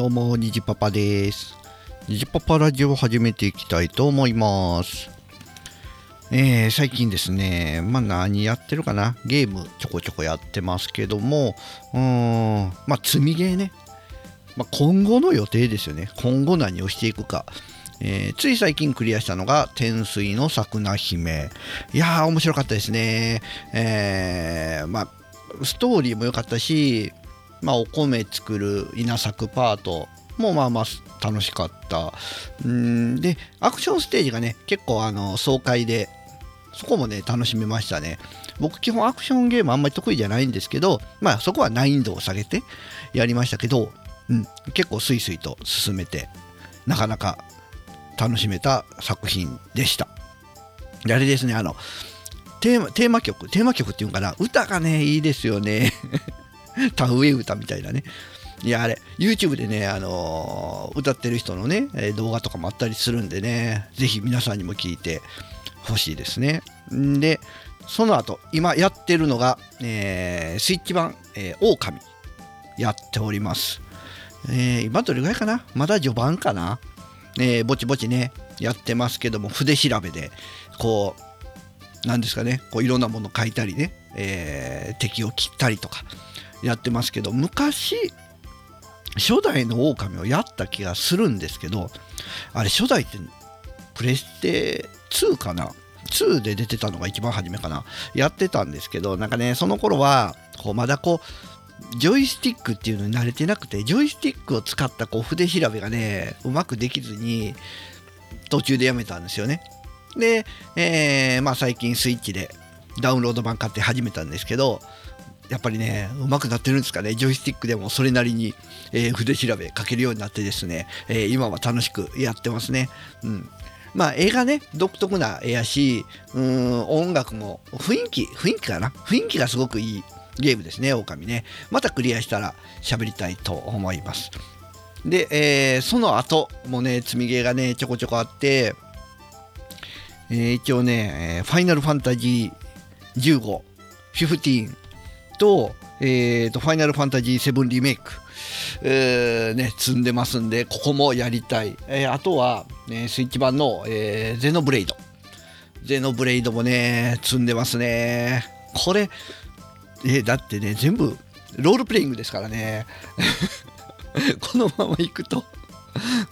どうも、にじパパです。にじパパラジオを始めていきたいと思います。えー最近ですね、まあ何やってるかな、ゲームちょこちょこやってますけども、うーん、まあ積みゲーね、まあ、今後の予定ですよね、今後何をしていくか。えーつい最近クリアしたのが天水の桜姫。いやー、面白かったですね。えーまあ、ストーリーも良かったし、まあ、お米作る稲作パートもまあまあ楽しかった。うんで、アクションステージがね、結構あの爽快で、そこもね、楽しめましたね。僕、基本アクションゲームあんまり得意じゃないんですけど、まあそこは難易度を下げてやりましたけど、うん、結構スイスイと進めて、なかなか楽しめた作品でした。であれですね、あの、テーマテーマ曲、テーマ曲っていうのかな、歌がね、いいですよね。田植え歌みたいなね。いや、あれ、YouTube でね、あのー歌ってる人のね、動画とかもあったりするんでね、ぜひ皆さんにも聞いてほしいですね。んで、その後、今やってるのが、えースイッチ版、えー、狼やっております。えー今どれぐらいかな？まだ序盤かな？えーぼちぼちね、やってますけども、筆調べで、こう、なんですかね、こういろんなもの書いたりね、えー敵を切ったりとかやってますけど、昔、初代の狼をやった気がするんですけど、あれ、初代ってプレステ2かな ?2 で出てたのが一番初めかな？やってたんですけど、なんかね、その頃は、こうまだこう、ジョイスティックっていうのに慣れてなくて、ジョイスティックを使ったこう筆調べがね、うまくできずに、途中でやめたんですよね。で、えーまあ最近スイッチでダウンロード版買って始めたんですけど、やっぱりね、うまくなってるんですかね、ジョイスティックでもそれなりに、えー筆調べ書けるようになってですね、えー今は楽しくやってますね。うん。まあ絵がね、独特な絵やし、うん、音楽も雰囲気、雰囲気かな雰囲気がすごくいいゲームですね、狼ね。またクリアしたら喋りたいと思います。で、えーその後もね、積みゲーがね、ちょこちょこあって、えー一応ね、ファイナルファンタジー15、15と、えーと、ファイナルファンタジー7リメイク、えーね、積んでますんで、ここもやりたい。えーあとは、ね、スイッチ版の、えーゼノブレイド。ゼノブレイドもね、積んでますね。これ、えーだってね、全部、ロールプレイングですからね。このままいくと、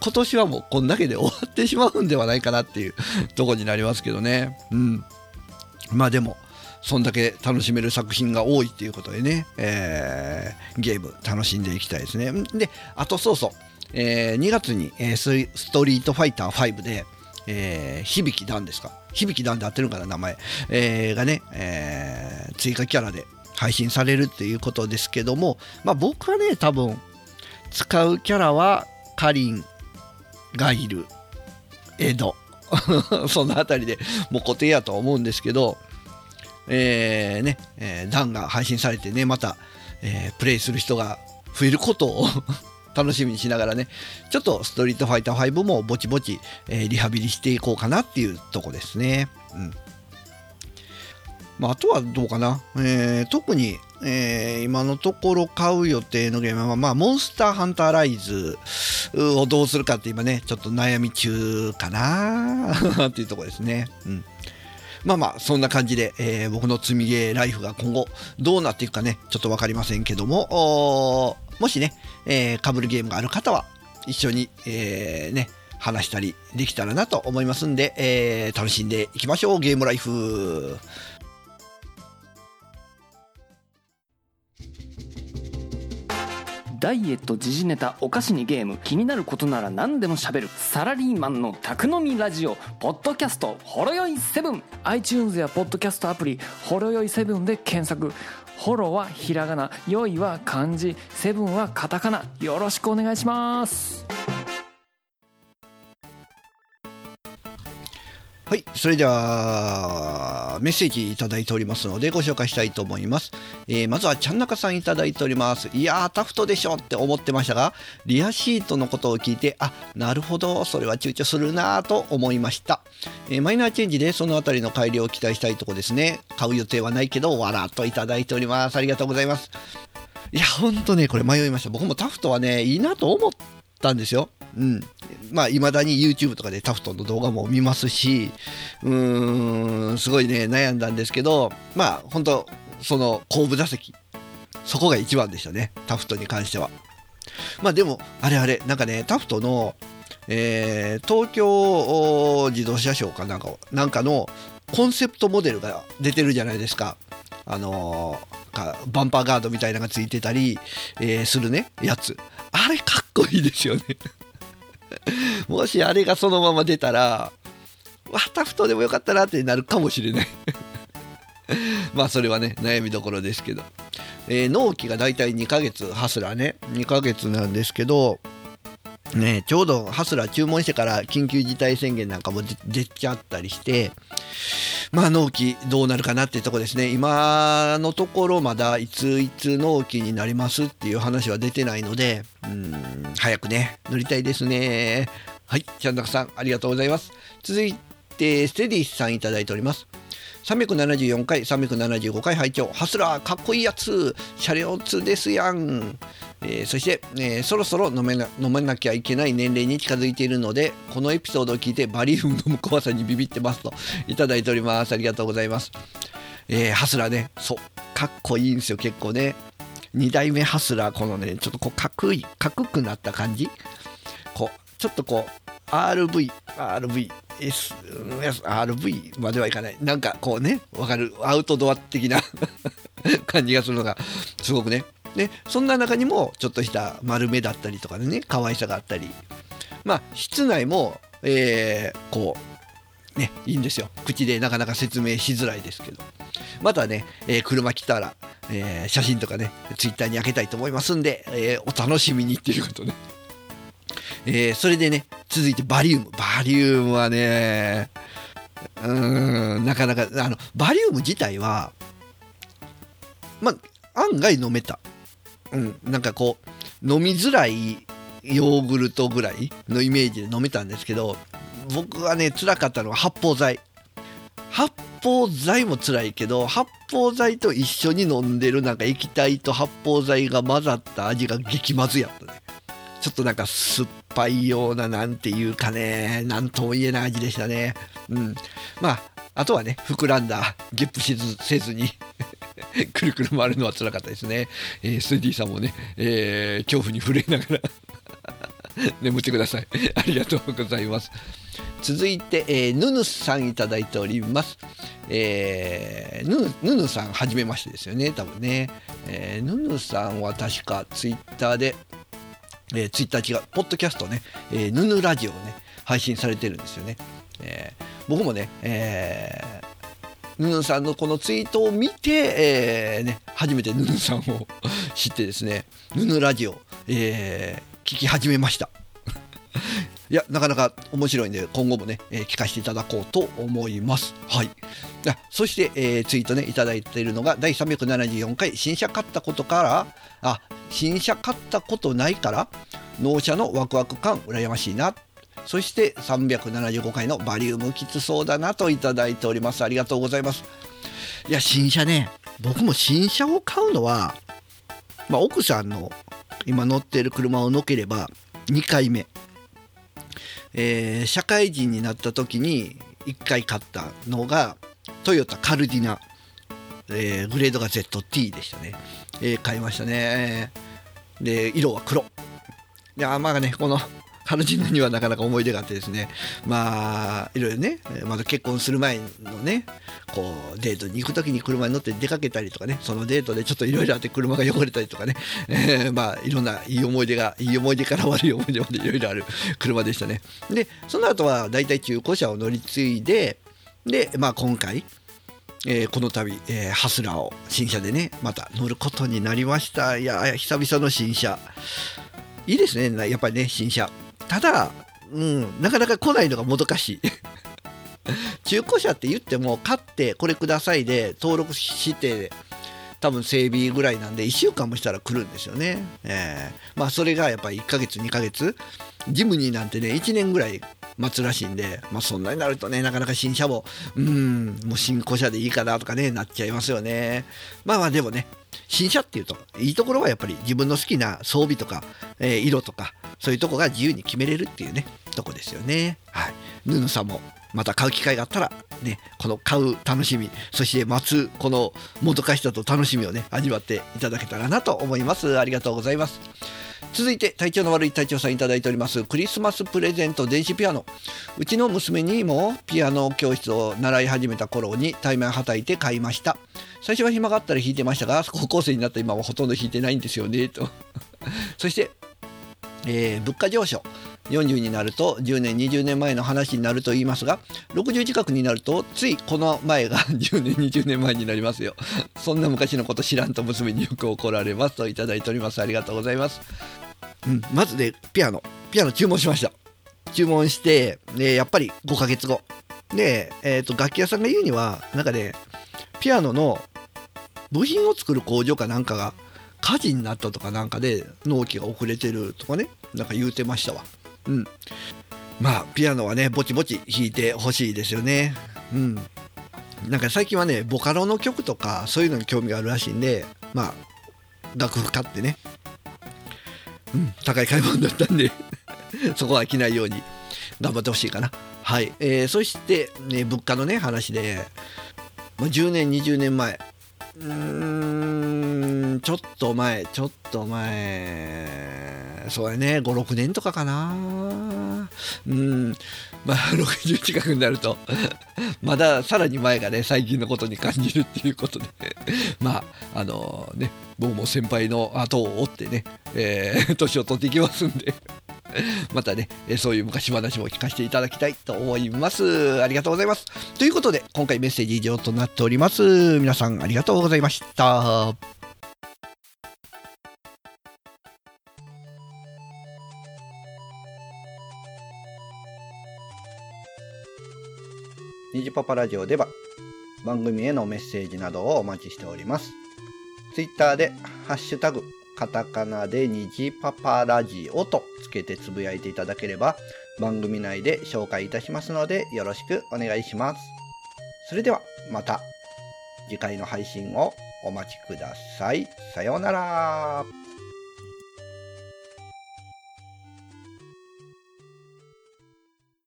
今年はもうこんだけで終わってしまうんではないかなっていうとこになりますけどね。うん。まあでも、そんだけ楽しめる作品が多いっていうことでね、えーゲーム楽しんでいきたいですね。で、あとそうそう、え2月に、えーストリートファイター5で、えー響き団ですか？響き団で合ってるのかな名前、えーがね、えー追加キャラで配信されるっていうことですけども、まあ僕はね、多分、使うキャラはカリン、ガイル、エド、そのあたりでもう固定やと思うんですけど、えーね、えー、ダンが配信されてね、また、えープレイする人が増えることを 楽しみにしながらね、ちょっとストリートファイター5もぼちぼち、えーリハビリしていこうかなっていうとこですね。うん。まあ、あとはどうかな、えー特に、えー今のところ買う予定のゲームは、まあ、モンスターハンターライズをどうするかって今ね、ちょっと悩み中かなっていうとこですね。うん。まあまあ、そんな感じで、えー僕の積みゲーライフが今後どうなっていくかね、ちょっとわかりませんけども、もしね、えー、被るゲームがある方は、一緒に、えーね、話したりできたらなと思いますんで、えー楽しんでいきましょう、ゲームライフ。ダイエット時事ネタお菓子にゲーム気になることなら何でもしゃべるサラリーマンの宅飲みラジオポッドキャストほろよい7 iTunes やポッドキャストアプリほろよい7で検索ほろはひらがな。よいは漢字。セブンはカタカナ。よろしくお願いします。はい、それではメッセージいただいておりますのでご紹介したいと思います。えーまずはちゃんなかさんいただいております。いやー、タフトでしょって思ってましたが、リアシートのことを聞いて、あ、なるほど、それは躊躇するなぁと思いました、えーマイナーチェンジでそのあたりの改良を期待したいとこですね。買う予定はないけど、わらっといただいております。ありがとうございます。いや、ほんとね、これ迷いました。僕もタフトはね、いいなと思ったんですよ。うん。まあ、未だに YouTube とかでタフトの動画も見ますし、うーん、すごいね、悩んだんですけど、まあ、本当その後部座席、そこが一番でしたね、タフトに関しては。まあ、でも、あれあれ、なんかね、タフトの、えー東京自動車ショーかなんかなんかのコンセプトモデルが出てるじゃないですか。あのーバンパーガードみたいなのがついてたり、えーするねやつ。あれかっこいいですよね。もしあれがそのまま出たらわタフトでもよかったなってなるかもしれない。まあそれはね悩みどころですけど、えー納期がだいたい2ヶ月ハスラーね。2ヶ月なんですけどね、ちょうどハスラー注文してから緊急事態宣言なんかも出ちゃったりして、まあ納期どうなるかなっていうとこですね。今のところまだいついつ納期になりますっていう話は出てないので、うん、早くね、乗りたいですね。はい、ちゃんなかさんありがとうございます。続いて、ステディさんいただいております。374回、375回拝聴ハスラーかっこいいやつ車両2ですやん、えーそして、えーそろそろ飲めな飲めなきゃいけない年齢に近づいているのでこのエピソードを聞いてバリウムの怖さにビビってますといただいております。ありがとうございます、えーハスラーね。そう。かっこいいんですよ結構ね。2代目ハスラーこのねちょっとこうかっこいいかっこよくなった感じ。こうちょっとこう RV RV S、RV まではいかない。なんかこうね、わかる、アウトドア的な 感じがするのが、すごくね。で、そんな中にも、ちょっとした丸目だったりとかでね、可愛さがあったり。まあ、室内も、えーこう、ね、いいんですよ。口でなかなか説明しづらいですけど。またね、えー車来たら、えー写真とかね、ツイッターに開けたいと思いますんで、えお楽しみにっていうことね。えそれでね続いてバリウムバリウムはねうーんなかなかあのバリウム自体はまあ案外飲めた、うん、なんかこう飲みづらいヨーグルトぐらいのイメージで飲めたんですけど僕はね辛かったのは発泡剤発泡剤も辛いけど発泡剤と一緒に飲んでるなんか液体と発泡剤が混ざった味が激まずやったね。ちょっとなんか酸っぱいようななんていうかねなんとも言えない味でしたね。うん。まああとはね膨らんだゲップしずせずに。くるくる回るのは辛かったですね、えー、ステディさんもね、えー恐怖に震えながら 眠ってください ありがとうございます続いて、えーヌヌさんいただいております。えーヌヌヌヌさん、はじめましてですよね、多分ね。えーヌヌさんは確かツイッターで、えーツイッター違う、ポッドキャストね、えーヌヌラジオをね、配信されてるんですよね。えー僕もね、えーヌヌさんのこのツイートを見て、えーね、初めてヌヌさんを知ってですね、ヌヌラジオ、えー聞き始めました。いや、なかなか面白いんで、今後もね、えー聞かせていただこうと思います。はい。そして、えーツイートね、いただいているのが、第374回、新車買ったことから、あ、新車買ったことないから、納車のワクワク感、羨ましいな。そして、375回のバリウムきつそうだなといただいております。ありがとうございます。いや、新車ね、僕も新車を買うのは、まあ、奥さんの今乗ってる車をのければ2回目。えー社会人になった時に1回買ったのがトヨタカルディナ、えーグレードが ZT でしたね、えー買いましたねで色は黒いやまあねこのカルディナにはなかなか思い出があってですね。まあいろいろねまだ結婚する前のねこうデートに行く時に車に乗って出かけたりとかねそのデートでちょっといろいろあって車が汚れたりとかね、え ーまあいろんないい思い出がいい思い出から悪い思い出までいろいろある 車でしたね。でその後はだいたい中古車を乗り継いででまあ今回えーこの度、えーハスラーを新車でねまた乗ることになりました。いや久々の新車。いいですね。やっぱりね新車。ただ、うん、なかなか来ないのがもどかしい。中古車って言っても買ってこれくださいで登録して多分整備ぐらいなんで1週間もしたら来るんですよね、えーまあそれがやっぱり1ヶ月2ヶ月ジムニーなんてね1年ぐらい待つらしいんで、まあ、そんなになるとねなかなか新車もうんもう新古車でいいかなとかねなっちゃいますよねまあまあでもね新車っていうといいところはやっぱり自分の好きな装備とか、えー色とかそういうとこが自由に決めれるっていうねとこですよね。はい、ヌヌさんもまた買う機会があったらねこの買う楽しみそして待つこのもどかしさと楽しみをね味わっていただけたらなと思います。ありがとうございます。続いて体調の悪い隊長さんいただいております。クリスマスプレゼント電子ピアノ。うちの娘にもピアノ教室を習い始めた頃に対面はたいて買いました。最初は暇があったら弾いてましたが高校生になった今はほとんど弾いてないんですよねと。そして、えー物価上昇。40になると10年20年前の話になると言いますが60近くになるとついこの前が 10年20年前になりますよ。そんな昔のこと知らんと娘によく怒られますといただいております。ありがとうございます。うん、まずねピアノ。ピアノ注文しました。注文して、ね、やっぱり5ヶ月後。で、えー、と楽器屋さんが言うにはなんかねピアノの部品を作る工場かなんかが火事になったとかなんかで納期が遅れてるとかねなんか言うてましたわ。うん。まあピアノはねぼちぼち弾いてほしいですよね。うん。なんか最近はねボカロの曲とかそういうのに興味があるらしいんでまあ楽譜買ってね。うん、高い買い物だったんで そこは飽きないように頑張ってほしいかな。はい、えーそして、ね、物価のね話で、まあ、10年20年前。うーんちょっと前ちょっと前。そうやね56年とかかなうんまあ60近くになると まださらに前がね最近のことに感じるっていうことで まああのね僕も先輩の後を追ってね、えー 年を取っていきますんでまたね、えそういう昔話も聞かせていただきたいと思います。ありがとうございます。ということで、今回メッセージ以上となっております。皆さんありがとうございました。ニジパパラジオでは番組へのメッセージなどをお待ちしております。ツイッターでハッシュタグカタカナで虹パパラジオとつけてつぶやいていただければ番組内で紹介いたしますのでよろしくお願いします。それではまた次回の配信をお待ちください。さようなら。